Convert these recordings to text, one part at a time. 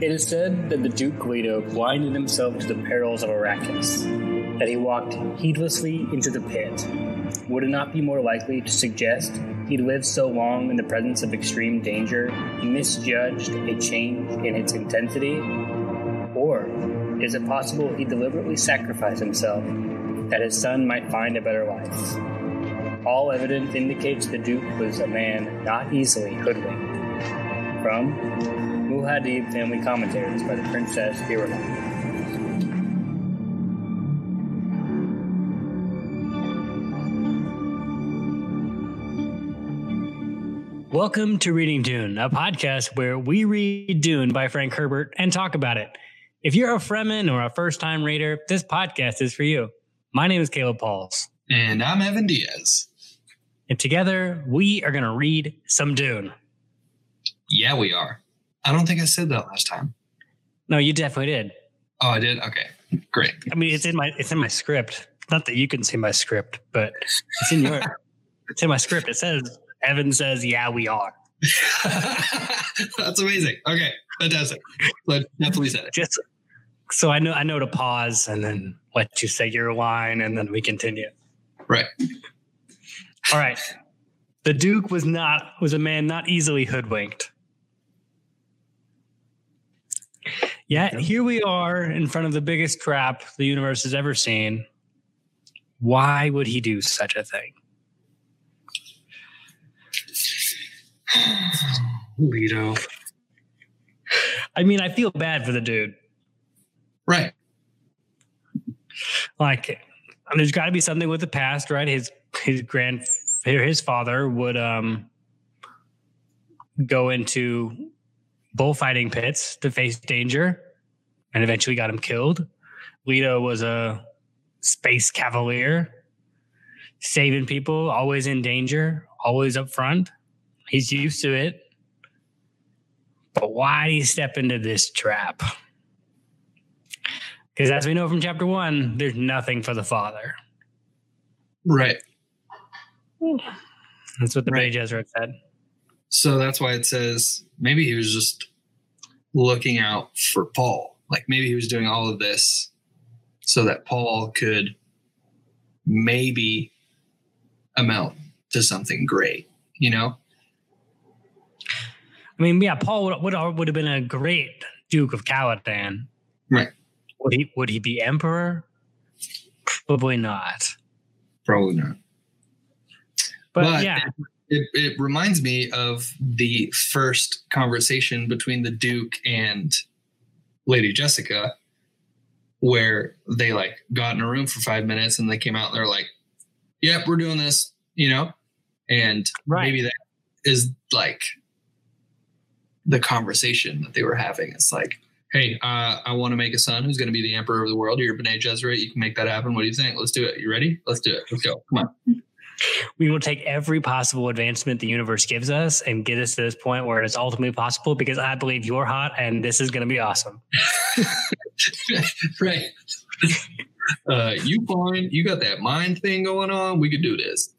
It is said that the Duke Leto blinded himself to the perils of Arrakis, that he walked heedlessly into the pit. Would it not be more likely to suggest he lived so long in the presence of extreme danger he misjudged a change in its intensity? Or is it possible he deliberately sacrificed himself that his son might find a better life? All evidence indicates the Duke was a man not easily hoodwinked. From Muad'Dib Family Commentaries by the Princess Irulan. Welcome to Reading Dune, a podcast where we read Dune by Frank Herbert and talk about it. If you're a Fremen or a first time reader, this podcast is for you. My name is Caleb Pauls. And I'm Evan Diaz. And together we are going to read some Dune. Yeah, we are. I don't think I said that last time. No, you definitely did. Oh, I did. Okay, great. I mean, it's in my it's in my script. Not that you can see my script, but it's in your it's in my script. It says Evan says, "Yeah, we are." That's amazing. Okay, fantastic. But definitely said it. Just so I know, I know to pause and then let you say your line, and then we continue. Right. All right. The Duke was not was a man not easily hoodwinked. Yet here we are in front of the biggest trap the universe has ever seen. Why would he do such a thing? Leto. I mean, I feel bad for the dude. Right. Like, there's got to be something with the past, right? His his grand his father would um go into bullfighting pits to face danger, and eventually got him killed. Leto was a space cavalier, saving people, always in danger, always up front. He's used to it. But why did he step into this trap? Because as we know from chapter one, there's nothing for the father. Right. Hmm. That's what the Right. Bene Gesserit said. So that's why it says maybe he was just looking out for Paul. Like maybe he was doing all of this so that Paul could maybe amount to something great, you know? I mean, yeah, Paul would, would would have been a great Duke of Caladan. Right. Would he would he be emperor? Probably not. Probably not. But, But- yeah, It, it reminds me of the first conversation between the Duke and Lady Jessica, where they like got in a room for five minutes and they came out and they're like, "Yep, we're doing this," you know, and Right. maybe that is like the conversation that they were having. It's like, "Hey, uh, I want to make a son who's going to be the emperor of the world. You're Bene Gesserit. You can make that happen. What do you think? Let's do it. You ready? Let's do it. Let's go. Come on." We will take every possible advancement the universe gives us and get us to this point where it's ultimately possible because I believe you're hot and this is going to be awesome. right. Uh, you fine. You got that mind thing going on. We could do this.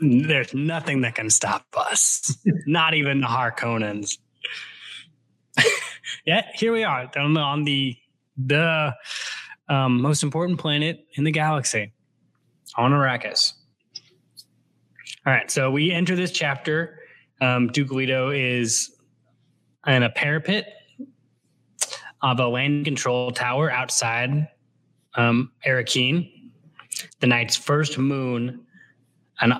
There's nothing that can stop us, not even the Harkonnens. yeah, here we are on the on the, the um, most important planet in the galaxy, on Arrakis. All right, so we enter this chapter. Um, Duke Leto is in a parapet of a land control tower outside um, Arakeen, the night's first moon, and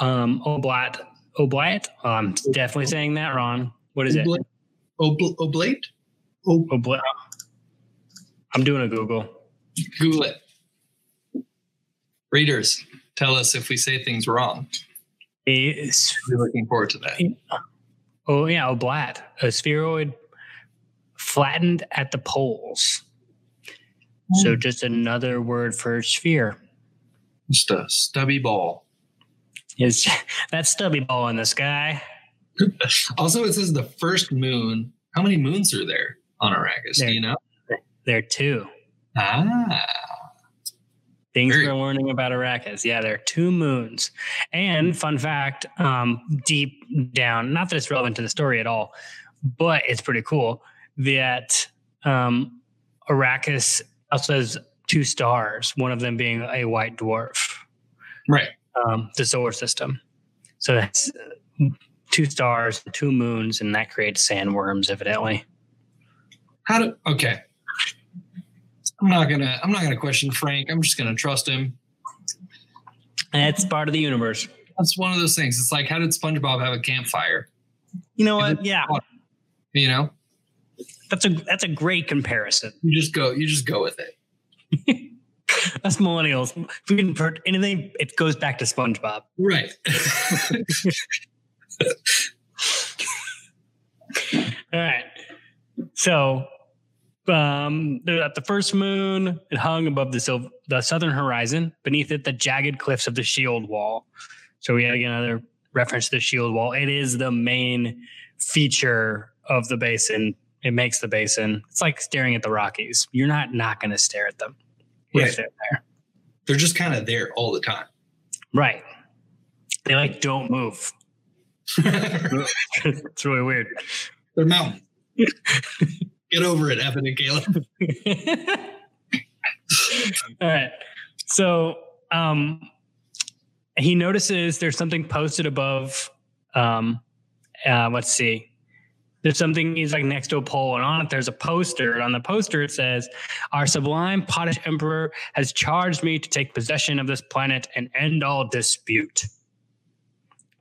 um, Oblat. Oblat. Oh, I'm definitely saying that wrong. What is it? Oblate? Obl- oblate? Ob- Oblat. I'm doing a Google. Google it. Readers, tell us if we say things wrong. Is We're looking forward to that. oh yeah, oblat, a spheroid flattened at the poles. So just another word for sphere. Just a stubby ball. Is that stubby ball in the sky? Also, it says the first moon. How many moons are there on Arrakis? There- Do you know? There are two. Ah, Things we're learning about Arrakis. Yeah, there are two moons. And fun fact, um, deep down, not that it's relevant to the story at all, but it's pretty cool that um, Arrakis also has two stars, one of them being a white dwarf, Right. um, the solar system. So that's uh, two stars, two moons, and that creates sandworms, evidently. How do okay. I'm not gonna I'm not gonna question Frank. I'm just gonna trust him. That's part of the universe. That's one of those things. It's like how did SpongeBob have a campfire? You know what? Yeah, You know? that's a that's a great comparison. You just go you just go with it. Us millennials, if we can put anything, it goes back to SpongeBob. Right. All right. So, um, at the first moon, it hung above the sil- the southern horizon. Beneath it, the jagged cliffs of the Shield Wall. So we had another reference to the Shield Wall. It is the main feature of the basin. It makes the basin. It's like staring at the Rockies. You're not not going to stare at them if they're there. They're just kind of there all the time. Right. They like don't move. It's really weird. They're mountain. Get over it, Evan and Caleb. All right. So um he notices there's something posted above um uh let's see. There's something he's like next to a pole, and on it there's a poster. And on the poster it says, Our sublime Padishah Emperor has charged me to take possession of this planet and end all dispute.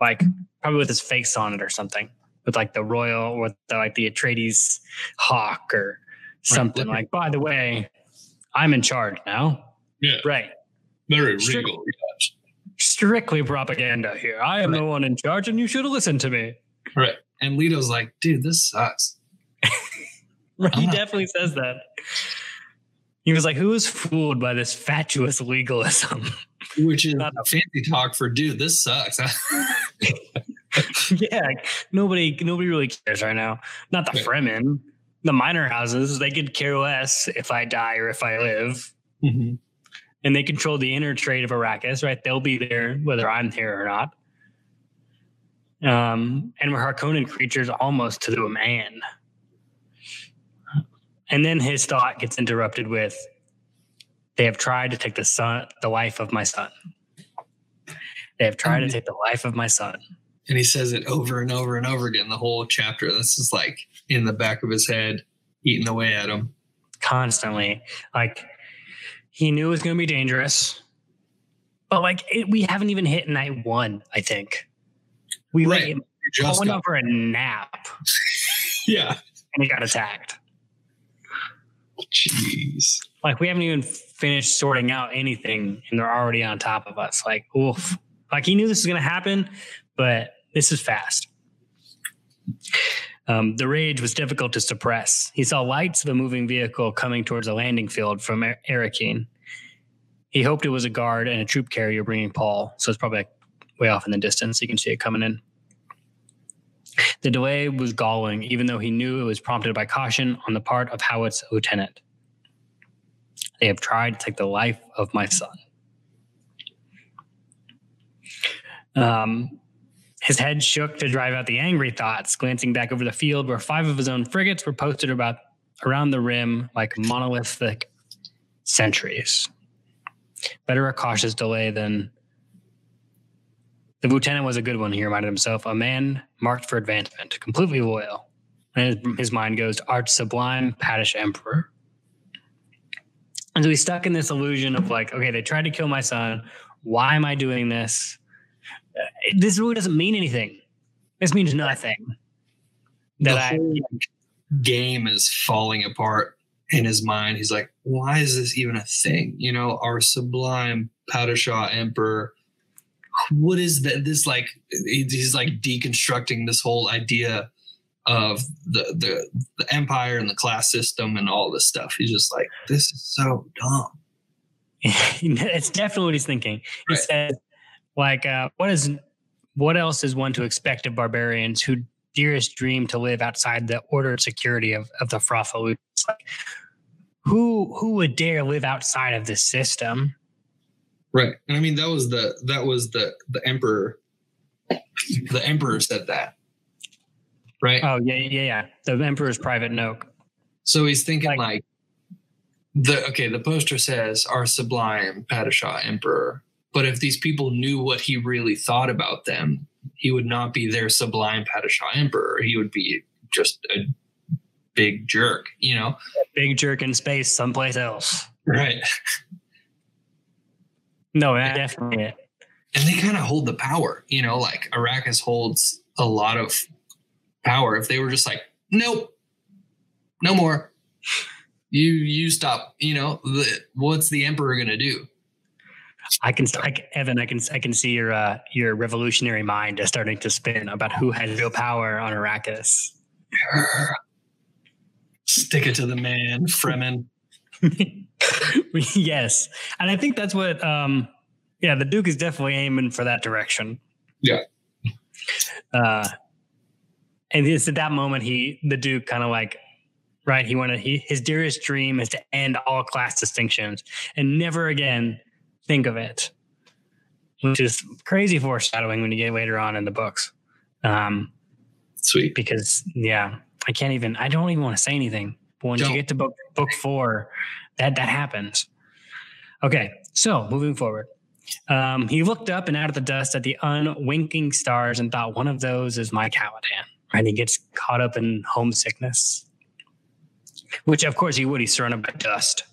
Like probably with his face on it or something. With like the royal or the, like the Atreides hawk or something Right. like, by the way, I'm in charge now. Yeah. Right. Very Strict- regal. Strictly propaganda here. I am the one in charge and you should have listened to me. Right. And Leto's like, dude, this sucks. Right. He Ah. definitely says that. He was like, Who is fooled by this fatuous legalism? Which is Not a- fancy talk for dude, this sucks. yeah. Nobody nobody really cares right now. Not the. Fremen. The minor houses, they could care less if I die or if I live. Mhm. And they control the inner trade of Arrakis, right? They'll be there whether I'm here or not. Um, and we're Harkonnen creatures almost to the man. And then his thought gets interrupted with, "They have tried to take the son, the life of my son. They have tried to take the life of my son." And he says it over and over and over again the whole chapter. This is like in the back of his head, eating away at him. constantly. Like he knew it was going to be dangerous, but like it, we haven't even hit night one. I think we Right. like Just went out for a nap yeah. and he got attacked. Jeez. Like we haven't even finished sorting out anything, and they're already on top of us. Like oof. Like he knew this was going to happen, but this is fast. Um, the rage was difficult to suppress. He saw lights of a moving vehicle coming towards a landing field from Arakeen. He hoped it was a guard and a troop carrier bringing Paul, so it's probably way off in the distance. You can see it coming in. The delay was galling, even though he knew it was prompted by caution on the part of Hawat's lieutenant. They have tried to take the life of my son. Um, his head shook to drive out the angry thoughts, glancing back over the field where five of his own frigates were posted about around the rim like monolithic sentries. Better a cautious delay than the lieutenant was a good one, he reminded himself. A man marked for advancement, completely loyal. And his, mind goes, Arch Sublime, Padishah Emperor. And so he's stuck in this illusion of like, okay, they tried to kill my son. Why am I doing this? This really doesn't mean anything. This means nothing. That the I, game is falling apart in his mind. He's like, why is this even a thing? You know, our sublime Padishah Emperor. What is that? This like he's like deconstructing this whole idea of the the the empire and the class system and all this stuff. He's just like, this is so dumb. it's definitely what he's thinking. He Right. says, like, uh, what is what else is one to expect of barbarians who dearest dream to live outside the ordered security of, of the Frothalut? Like, who who would dare live outside of this system? Right. And I mean that was the that was the the emperor the emperor said that. right? Oh yeah, yeah, yeah. The Emperor's private note. So he's thinking Like- like, the okay, the poster says our sublime Padishah Emperor. But if these people knew what he really thought about them, he would not be their sublime Padishah Emperor. He would be just a big jerk, you know? Big jerk in space, someplace else. Right. No, that definitely it. And they kind of hold the power, you know, like Arrakis holds a lot of power. If they were just like, nope, no more. You you stop, you know, the, what's the emperor gonna do? I can, I can, Evan, I can, I can see your, uh, your revolutionary mind is starting to spin about who has real power on Arrakis. Stick it to the man, Fremen. yes, and I think that's what. Um, yeah, the Duke is definitely aiming for that direction. Yeah. Uh, and it's at that moment he, the Duke, kind of like, right? He wanted he his dearest dream is to end all class distinctions and never again think of it, which is crazy foreshadowing when you get later on in the books. Um, Sweet. because yeah, I can't even. I don't even want to say anything. But once you get to book book four, that that happens. Okay, so moving forward, um, he looked up and out of the dust at the unwinking stars and thought, "One of those is my Caladan." Right? He gets caught up in homesickness, which of course he would. He's surrounded by dust.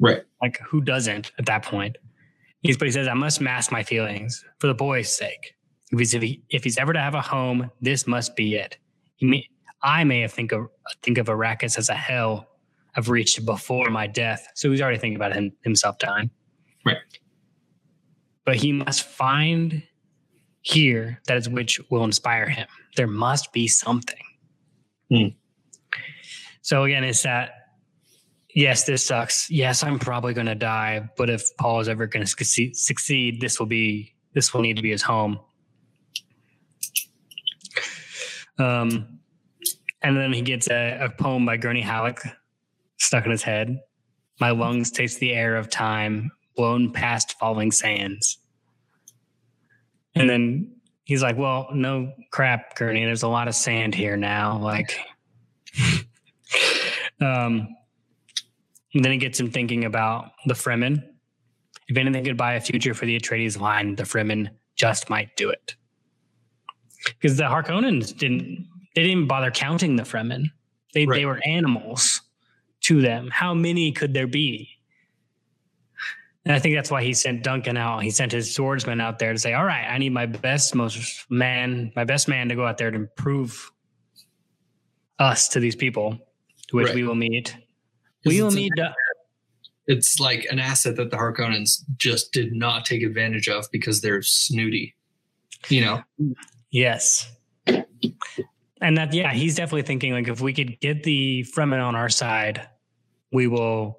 Right. Like who doesn't at that point? He's but he says, I must mask my feelings for the boy's sake. If he's if, he, if he's ever to have a home, this must be it. He may, I may have think of think of Arrakis as a hell I've reached before my death. So he's already thinking about him, himself dying. Right. But he must find here that is which will inspire him. There must be something. Hmm. So again, it's that yes, this sucks. Yes, I'm probably going to die. But if Paul is ever going to succeed, this will be this will need to be his home. Um, and then he gets a, a poem by Gurney Halleck stuck in his head. My lungs taste the air of time, blown past falling sands. And then he's like, "Well, no crap, Gurney. There's a lot of sand here now. Like, um." And then it gets him thinking about the Fremen. If anything could buy a future for the Atreides line, the Fremen just might do it. Because the Harkonnens didn't they didn't even bother counting the Fremen. They they were animals to them. How many could there be? And I think that's why he sent Duncan out. He sent his swordsman out there to say, "All right, I need my best, most man, my best man to go out there to prove us to these people, to which Right. we will meet. We will it's, meet. uh, it's like an asset that the Harkonnens just did not take advantage of because they're snooty. You know? Yes. And that, yeah, he's definitely thinking like if we could get the Fremen on our side, we will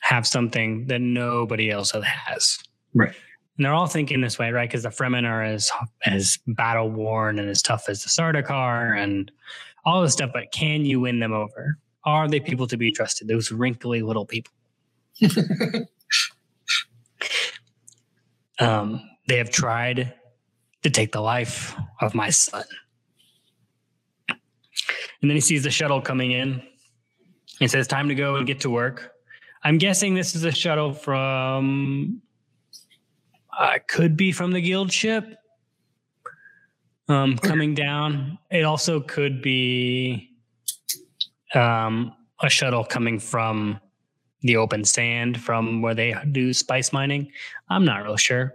have something that nobody else has. Right. And they're all thinking this way, right? Because the Fremen are as as battle worn and as tough as the Sardaukar and all this stuff. But can you win them over? Are they people to be trusted? Those wrinkly little people. um, they have tried to take the life of my son. And then he sees the shuttle coming in. He says, Time to go and get to work. I'm guessing this is a shuttle from, uh, could be from the guild ship um, coming down. It also could be um, a shuttle coming from the open sand from where they do spice mining. I'm not real sure.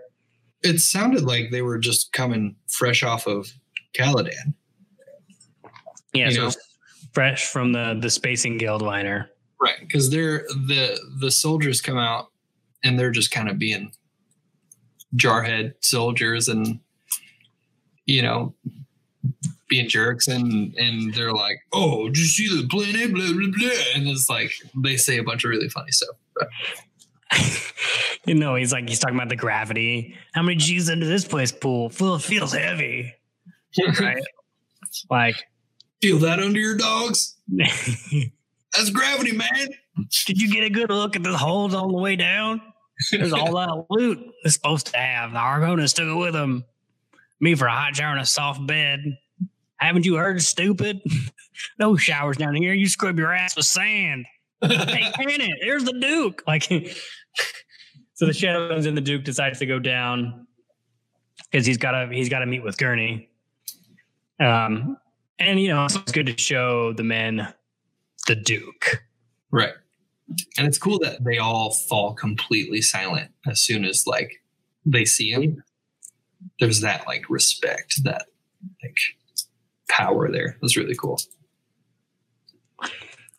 It sounded like they were just coming fresh off of Caladan. Yeah, You so know? fresh from the the spacing guild liner. Right. Because they're the the soldiers come out and they're just kind of being jarhead soldiers and you know being jerks and and they're like, oh, did you see the planet? Blah blah blah. And it's like they say a bunch of really funny stuff. you know, he's like he's talking about the gravity. How many G's into this place pool? Full feels heavy, right? like, Feel that under your dogs? That's gravity, man. Did you get a good look at the holes all the way down? There's all that loot they're supposed to have. The Harkonnens took it with them. Me for a hot shower and a soft bed. Haven't you heard, stupid? no showers down here. You scrub your ass with sand. hey, can it? There's the Duke. Like, so the shadow and. The Duke decides to go down because he's got to he's got to meet with Gurney. Um, and you know it's good to show the men the Duke. Right. And it's cool that they all fall completely silent as soon as like they see him. There's that like respect, that like power there. That's really cool.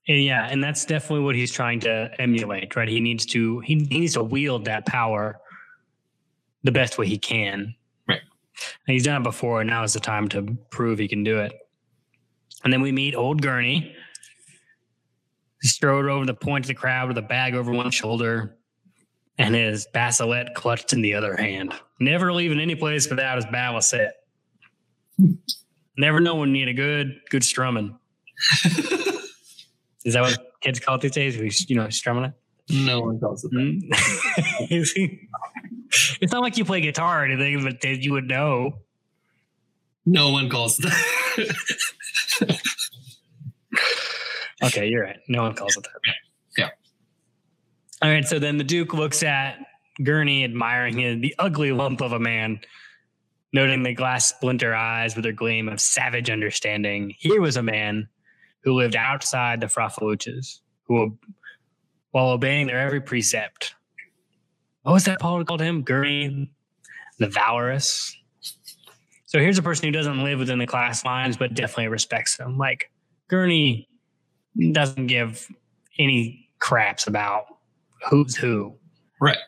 Yeah, and that's definitely what he's trying to emulate, right? He needs to he, he needs to wield that power the best way he can. Right. And he's done it before, and now is the time to prove he can do it. And then we meet old Gurney. He's strode over the point of the crowd with a bag over one shoulder and his baliset clutched in the other hand. Never leaving any place without his baliset. Never know when you need a good, good strumming. Is that what kids call it these days? We, you know, strumming it. No one calls it that. Mm. it's not like you play guitar or anything, but you would know. No one calls it that. Okay, you're right. No one calls it that. Yeah. All right. So then the Duke looks at Gurney, admiring him, the ugly lump of a man, noting the glass splinter eyes with their gleam of savage understanding. Here was a man who lived outside the Faufreluches, who, while obeying their every precept, what was that Paul called him? Gurney, the valorous. So here's a person who doesn't live within the class lines, but definitely respects them. Like Gurney doesn't give any craps about who's who. Right.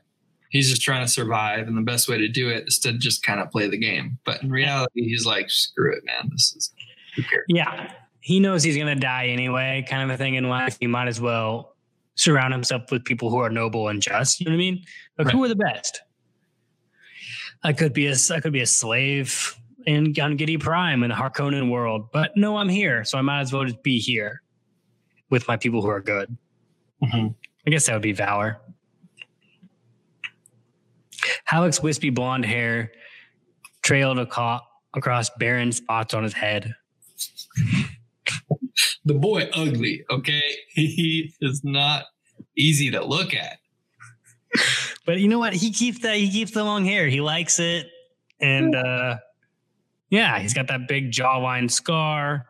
He's just trying to survive, and the best way to do it is to just kind of play the game. But in reality, he's like, screw it, man. This is? Yeah. He knows he's going to die anyway, kind of a thing in life. He might as well surround himself with people who are noble and just. You know what I mean? Like, Right. who are the best? I could be a, I could be a slave in on Giedi Prime in the Harkonnen world, but no, I'm here, so I might as well just be here with my people who are good. Mhm. I guess that would be Valor. Halleck's wispy blonde hair trailed aco- across barren spots on his head. The boy ugly, okay? He is not easy to look at. But you know what? He keeps that. He keeps the long hair. He likes it, and uh, yeah, he's got that big jawline scar.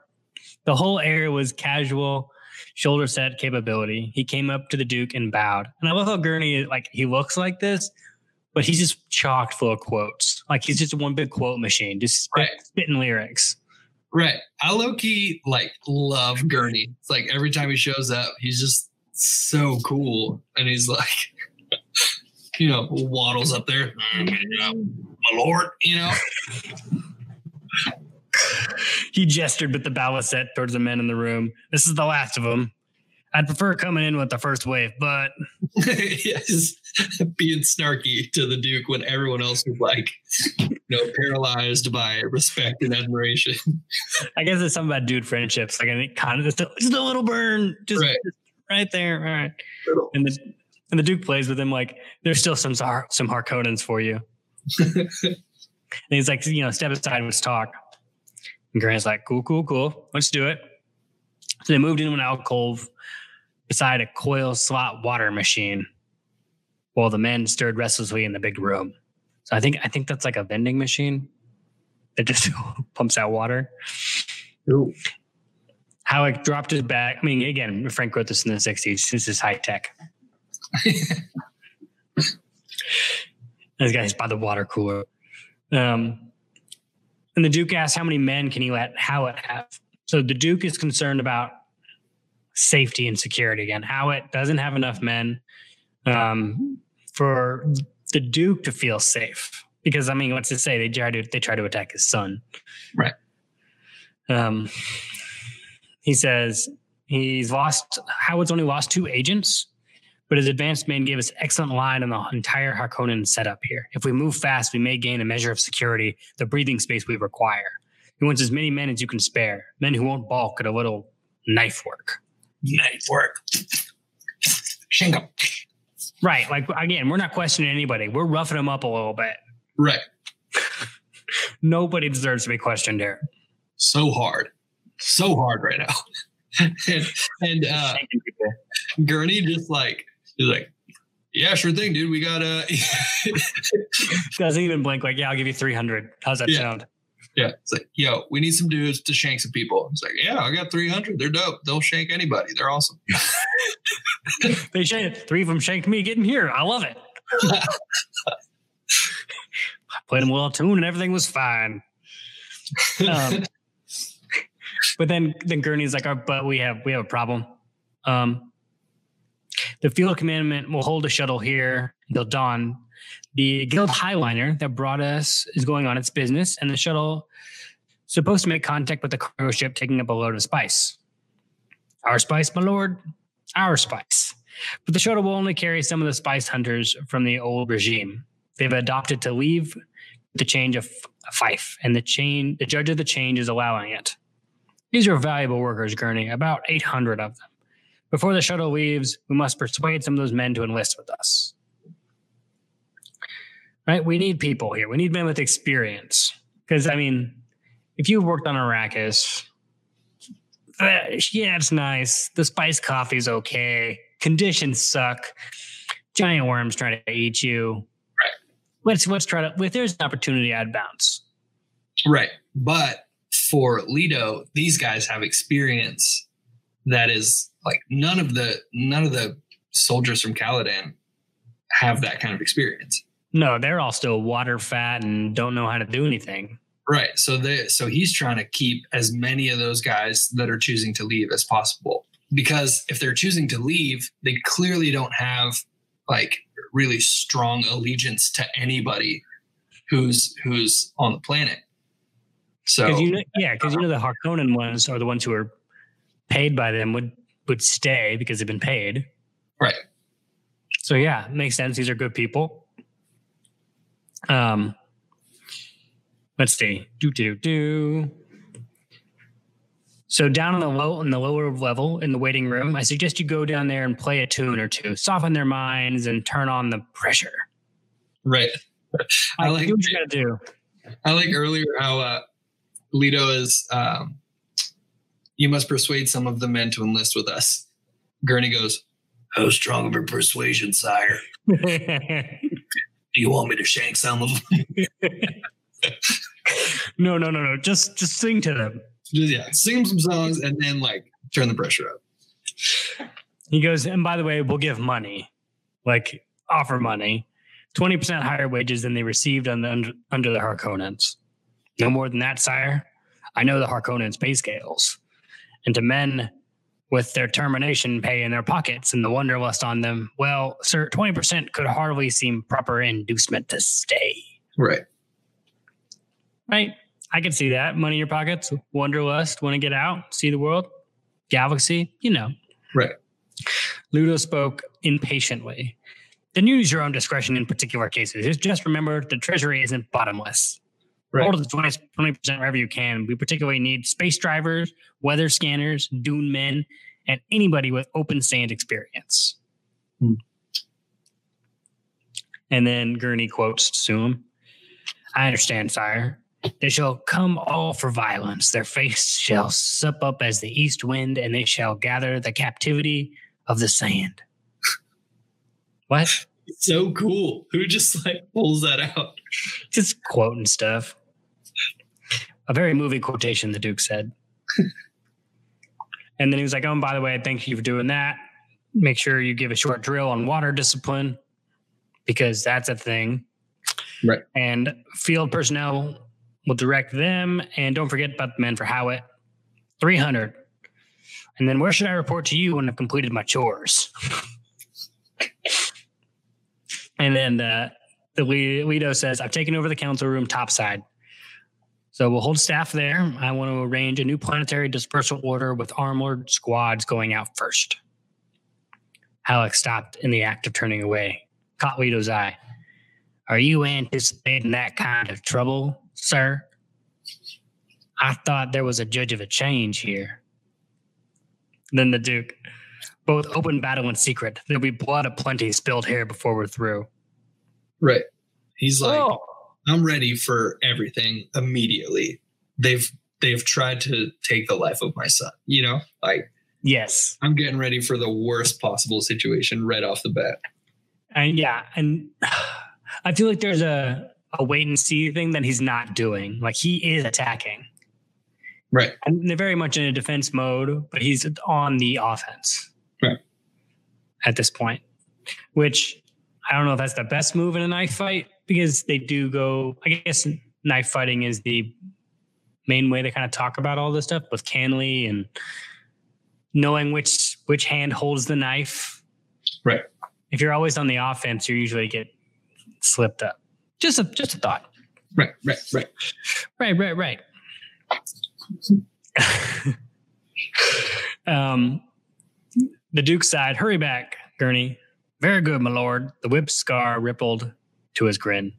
The whole area was casual, shoulder set capability. He came up to the Duke and bowed. And I love how Gurney like he looks like this, but he's just chocked full of quotes. Like he's just one big quote machine, just spit, Right. spitting lyrics. Right. I low key like love Gurney. It's like every time he shows up, he's just so cool. And he's like, you know, waddles up there. "Mm, My lord, you know. He gestured with the baliset towards the men in the room. This is the last of them. I'd prefer coming in with the first wave, but yes. Being snarky to the Duke when everyone else was like, you know, paralyzed by respect and admiration. I guess it's something about dude friendships. Like I think kind of just a, just a little burn, just Right. just right there. All right. And the and the Duke plays with him like there's still some some Harkonnens for you. And he's like, you know, step aside, let's talk. And Grant's like, cool, cool, cool. Let's do it. So they moved into an alcove beside a coil slot water machine while the men stirred restlessly in the big room. So I think I think that's like a vending machine that just pumps out water. Halleck dropped his bag. I mean, again, Frank wrote this in the 60s. This is high tech. this guy's by the water cooler. Um, and the Duke asks, How many men can he let Hawat have? So the Duke is concerned about safety and security again. Hawat doesn't have enough men um, for the Duke to feel safe. Because I mean, what's to say? They try to they try to attack his son. Right. Um, he says he's lost. Hawat's only lost two agents, but his advanced man gave us excellent line on the entire Harkonnen setup here. If we move fast, we may gain a measure of security, the breathing space we require. He wants as many men as you can spare, men who won't balk at a little knife work. Knife work. Shingo. Right. Like again, we're not questioning anybody. We're roughing them up a little bit. Right. Nobody deserves to be questioned here. so hard, so hard right now. and and uh, Gurney just like he's like, yeah, sure thing, dude. We got uh Doesn't even blink. Like, yeah, I'll give you three hundred. How's that Yeah. sound? Yeah. It's like, yo, we need some dudes to shank some people. It's like, yeah, I got three hundred. They're dope. They'll shank anybody. They're awesome. They shanked three of them shanked me getting here. I love it. I played them well tuned and everything was fine. Um, but then then Gurney's like, oh, but we have we have a problem. Um, the field commandment will hold a shuttle here until dawn. The guild highliner that brought us is going on its business, and the shuttle supposed to make contact with the cargo ship taking up a load of spice. Our spice, my lord, our spice. But the shuttle will only carry some of the spice hunters from the old regime. They've adopted to leave the change of fief, and the chain the judge of the change is allowing it. These are valuable workers, Gurney, about 800 of them. Before the shuttle leaves, we must persuade some of those men to enlist with us. Right? We need people here. We need men with experience. Because, I mean, if you worked on Arrakis, uh, yeah, it's nice. The spice coffee's okay. Conditions suck. Giant worms trying to eat you. Right. Let's let's try to. If there's an opportunity, I'd bounce. Right. But for Leto, these guys have experience that is like none of the none of the soldiers from Caladan have that kind of experience. No, they're all still water fat and don't know how to do anything. Right. So they so he's trying to keep as many of those guys that are choosing to leave as possible. Because if they're choosing to leave, they clearly don't have like really strong allegiance to anybody who's who's on the planet. So Because you know, yeah, because you know the Harkonnen ones are the ones who are paid by them would would stay because they've been paid. right. So yeah, makes sense. These are good people. Um, let's see. Do do do. So down in the low in the lower level in the waiting room, I suggest you go down there and play a tune or two, soften their minds, and turn on the pressure. Right. I Like, like what you gotta do. I like earlier how uh, Leto is. Um, you must persuade some of the men to enlist with us. Gurney goes, "How strong of a persuasion, sire? Do you want me to shank some of them?" no, no, no, no. Just just sing to them. Just, yeah, sing some songs and then like turn the pressure up. He goes, and by the way, we'll give money, like offer money, twenty percent higher wages than they received on the, under, under the Harkonnens. No more than that, sire. I know the Harkonnens pay scales, and to men with their termination pay in their pockets and the wanderlust on them, well, sir, twenty percent could hardly seem proper inducement to stay. Right. Right? I can see that. Money in your pockets, wanderlust, want to get out, see the world, galaxy, you know. Right. Leto spoke impatiently. Then use your own discretion in particular cases. Just remember the treasury isn't bottomless. Right. Hold the 20, 20% wherever you can. We particularly need space drivers, weather scanners, dune men, and anybody with open sand experience. Hmm. And then Gurney quotes Suum I understand, sire. They shall come all for violence. Their face shall sup up as the east wind, and they shall gather the captivity of the sand. What? So cool. Who just like pulls that out? Just quoting stuff. A very movie quotation, the Duke said. and then he was like, Oh, and by the way, thank you for doing that. Make sure you give a short drill on water discipline because that's a thing. Right. And field personnel will direct them. And don't forget about the men for Hawat 300. And then where should I report to you when I've completed my chores? and then uh, the Leto says, I've taken over the council room topside. So we'll hold staff there. I want to arrange a new planetary dispersal order with armored squads going out first. Halleck stopped in the act of turning away, caught Leto's eye. Are you anticipating that kind of trouble, sir? I thought there was a judge of a change here. Then the Duke. Both open battle and secret. There'll be blood aplenty spilled here before we're through. Right. He's like, Oh. I'm ready for everything immediately. They've they've tried to take the life of my son. You know, like Yes. I'm getting ready for the worst possible situation right off the bat. And yeah, and I feel like there's a, a wait and see thing that he's not doing. Like he is attacking. Right. And they're very much in a defense mode, but he's on the offense. Right. At this point. Which I don't know if that's the best move in a knife fight because they do go I guess knife fighting is the main way to kind of talk about all this stuff with kanly and knowing which which hand holds the knife. Right. If you're always on the offense, you usually get slipped up. Just a just a thought. Right. Right. Right. Right, right, right. um, the Duke side, hurry back, Gurney. Very good, my lord. The whip scar rippled to his grin.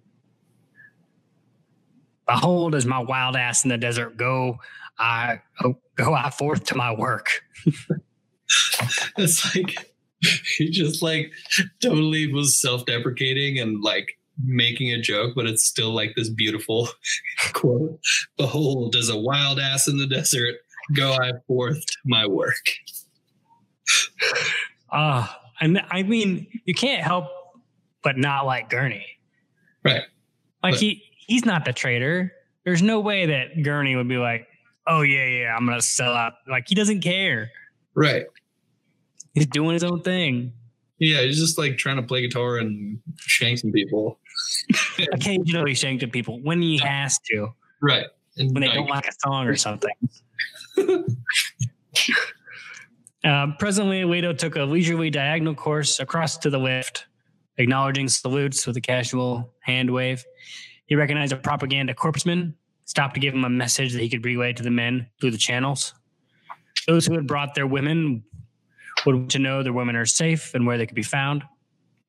Behold, as my wild ass in the desert go, I oh, go I forth to my work. It's like he just like totally was self-deprecating and like making a joke, but it's still like this beautiful quote. Behold, as a wild ass in the desert, go I forth to my work. Ah, and I mean, you can't help but not like Gurney. Right. Like But- he he's not the traitor. There's no way that Gurney would be like, "Oh yeah, yeah, I'm gonna sell out." Like he doesn't care. Right. He's doing his own thing. Yeah, he's just like trying to play guitar and shank some people. Occasionally shanked at people when he has to, Right. And when they don't like a song or something. uh, presently, Leto took a leisurely diagonal course across to the lift, acknowledging salutes with a casual hand wave. He recognized a propaganda corpsman, stopped to give him a message that he could relay to the men through the channels. Those who had brought their women would want to know their women are safe and where they could be found.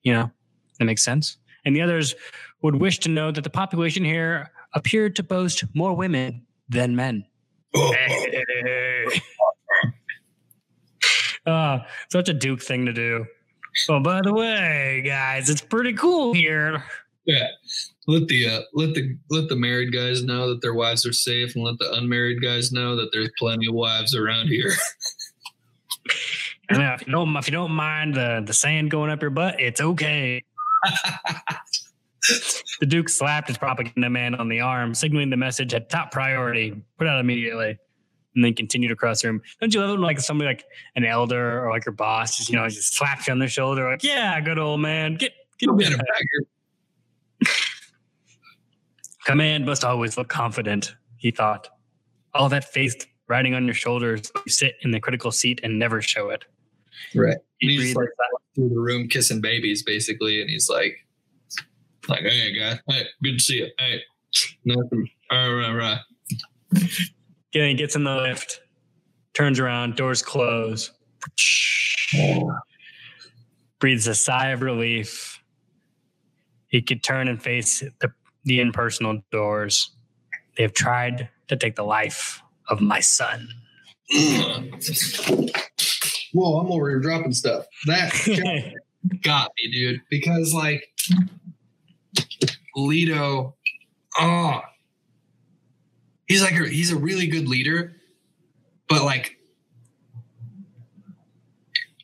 You know, that makes sense. And the others would wish to know that the population here appeared to boast more women than men. Uh, such a Duke thing to do. Oh, by the way, guys, it's pretty cool here. yeah. Let the uh, let the let the married guys know that their wives are safe, and let the unmarried guys know that there's plenty of wives around here. And if you don't, if you don't mind the, the sand going up your butt, it's okay. The Duke slapped his propaganda man on the arm, signaling the message had top priority. Put out immediately, and then continued across the room. Don't you love it when, like somebody like an elder or like your boss, just you know, just slaps you on the shoulder, like, "Yeah, good old man, get get Go back." get him. Command must always look confident, he thought. All that faith riding on your shoulders, you sit in the critical seat and never show it. Right. He And he's like through the room kissing babies, basically, and he's like, like, hey guy, hey, good to see you. Hey, nothing. All right, all right. Again, he gets in the lift, turns around, doors close, breathes a sigh of relief. He could turn and face the, the impersonal doors. They have tried to take the life of my son. Whoa, I'm over here dropping stuff. That got me, dude, because like Leto, oh, ah, he's like a, he's a really good leader, but like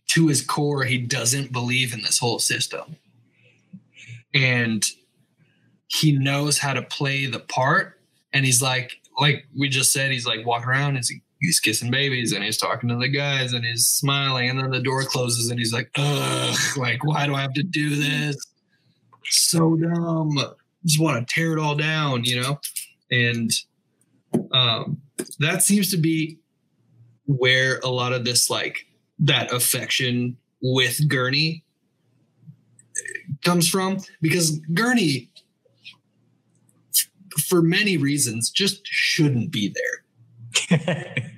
to his core, he doesn't believe in this whole system, and he knows how to play the part. And he's like, like we just said, he's like walking around and he's, kissing babies and he's talking to the guys and he's smiling, and then the door closes and he's like, ugh, like why do I have to do this? so dumb. Just want to tear it all down, you know? And um, that seems to be where a lot of this, like, that affection with Gurney comes from. Because Gurney, for many reasons, just shouldn't be there.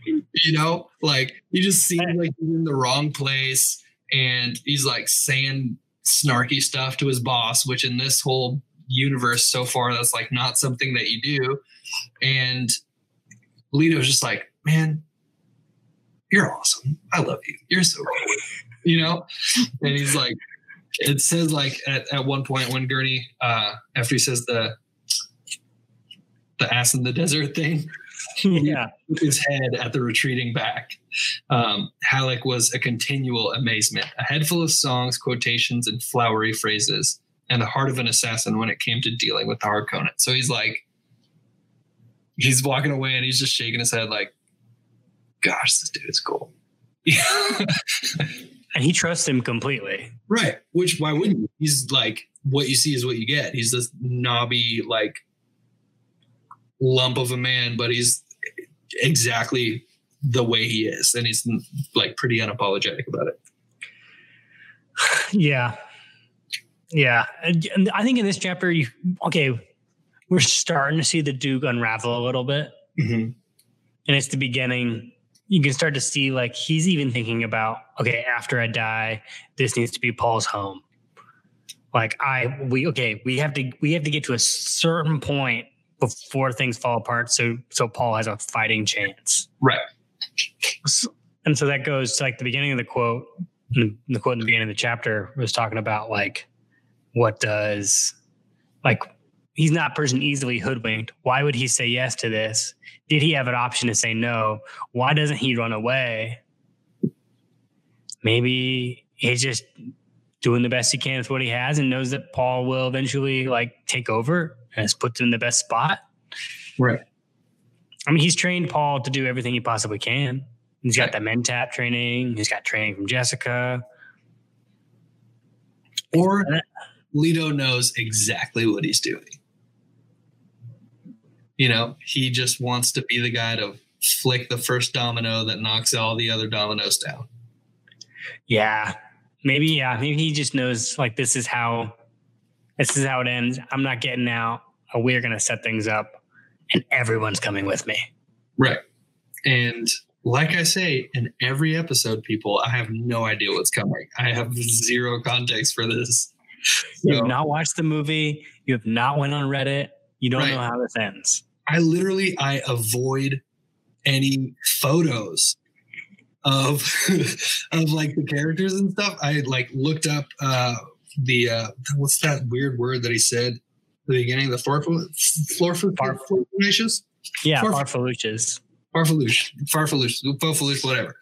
You know? Like he just seems like he's in the wrong place and he's like saying snarky stuff to his boss which in this whole universe so far that's like not something that you do. And Leto's just like man you're awesome i love you you're so cool you know and he's like it says like at, at one point when gurney uh after he says the the ass in the desert thing. yeah. his head at the retreating back. Um, Halleck was a continual amazement, a head full of songs, quotations, and flowery phrases, and the heart of an assassin when it came to dealing with the Harkonnen. So he's like, he's walking away and he's just shaking his head like, gosh, this dude is cool. And he trusts him completely. right. Which, why wouldn't you? He's like, what you see is what you get. He's this knobby, like, lump of a man, but he's exactly the way he is. And he's like pretty unapologetic about it. Yeah. Yeah. And and I think in this chapter, you, okay, we're starting to see the Duke unravel a little bit. Mm-hmm. And it's the beginning. You can start to see, like, he's even thinking about, okay, after I die, this needs to be Paul's home. Like, I, we, okay, we have to, we have to get to a certain point before things fall apart. So, so Paul has a fighting chance. Right. So- and so that goes to like the beginning of the quote. The the quote in the beginning of the chapter was talking about like what does like he's not a person easily hoodwinked. Why would he say yes to this? Did he have an option to say no? Why doesn't he run away? Maybe he's just doing the best he can with what he has and knows that Paul will eventually like take over and has put him in the best spot. Right. I mean, he's trained Paul to do everything he possibly can. He's got Right. the mentat training. He's got training from Jessica. Or Leto knows exactly what he's doing. You know, he just wants to be the guy to flick the first domino that knocks all the other dominoes down. Yeah, maybe. Yeah, maybe he just knows like this is how this is how it ends. I'm not getting out. Uh, We're gonna set things up, and everyone's coming with me. Right. And like I say, in every episode, people, I have no idea what's coming. I have zero context for this. you have not watched the movie. You have not went on Reddit. You don't Right. know how this ends. I literally I avoid any photos of of like the characters and stuff. I like looked up uh the uh what's that weird word that he said at the beginning? The florful Far- florfulacious? Yeah, For- Farfaluches. Farfaluche, Farfaluche, Fofaluche, whatever.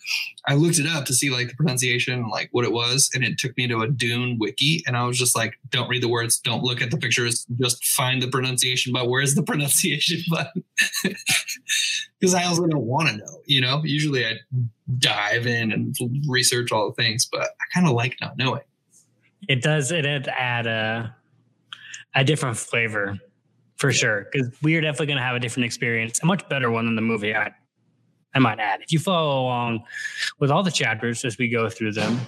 I looked it up to see like the pronunciation, like what it was, and it took me to a Dune wiki, and I was just like, "Don't read the words, don't look at the pictures, just find the pronunciation button. Where's the pronunciation button?" Because I also don't want to know. You know, usually I dive in and research all the things, but I kind of like not knowing. It does. It add a a different flavor for sure. Because we are definitely going to have a different experience, a much better one than the movie. I I might add. If you follow along with all the chapters as we go through them,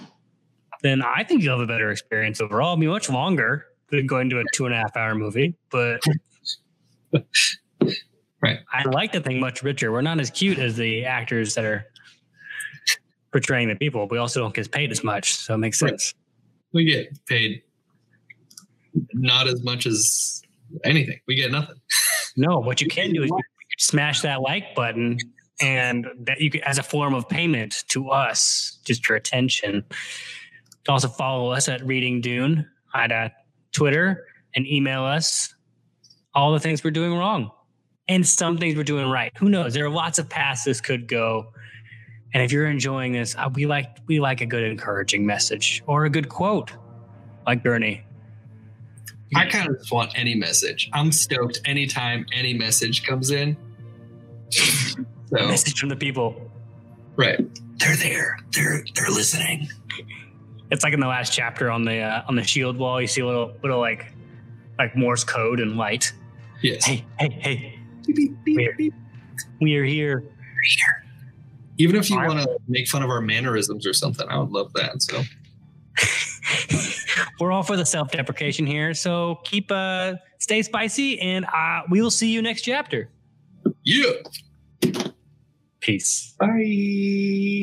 then I think you'll have a better experience overall. It'll be much longer than going to a two and a half hour movie, but Right. I like the thing much richer. We're not as cute as the actors that are portraying the people. We also don't get paid as much, so it makes Right. sense. We get paid not as much as anything. We get nothing. No, what you can do is smash that like button, and that you can, as a form of payment to us, just your attention. Also follow us at Reading Dune at uh, Twitter and email us all the things we're doing wrong and some things we're doing right. Who knows? There are lots of paths this could go. And if you're enjoying this, uh, we like we like a good encouraging message or a good quote, like Bernie. I kind of just want any message. I'm stoked anytime any message comes in. So Message from the people. right, they're there. They're they're listening. It's like in the last chapter on the uh, on the shield wall. You see a little little like like Morse code and light. Yes. Hey, hey, hey! Beep, beep, beep, Weird. beep. We are here. Even if you want to make fun of our mannerisms or something, I would love that. So We're all for the self deprecation here, so keep uh stay spicy, and uh, we will see you next chapter. yeah. Peace. Bye.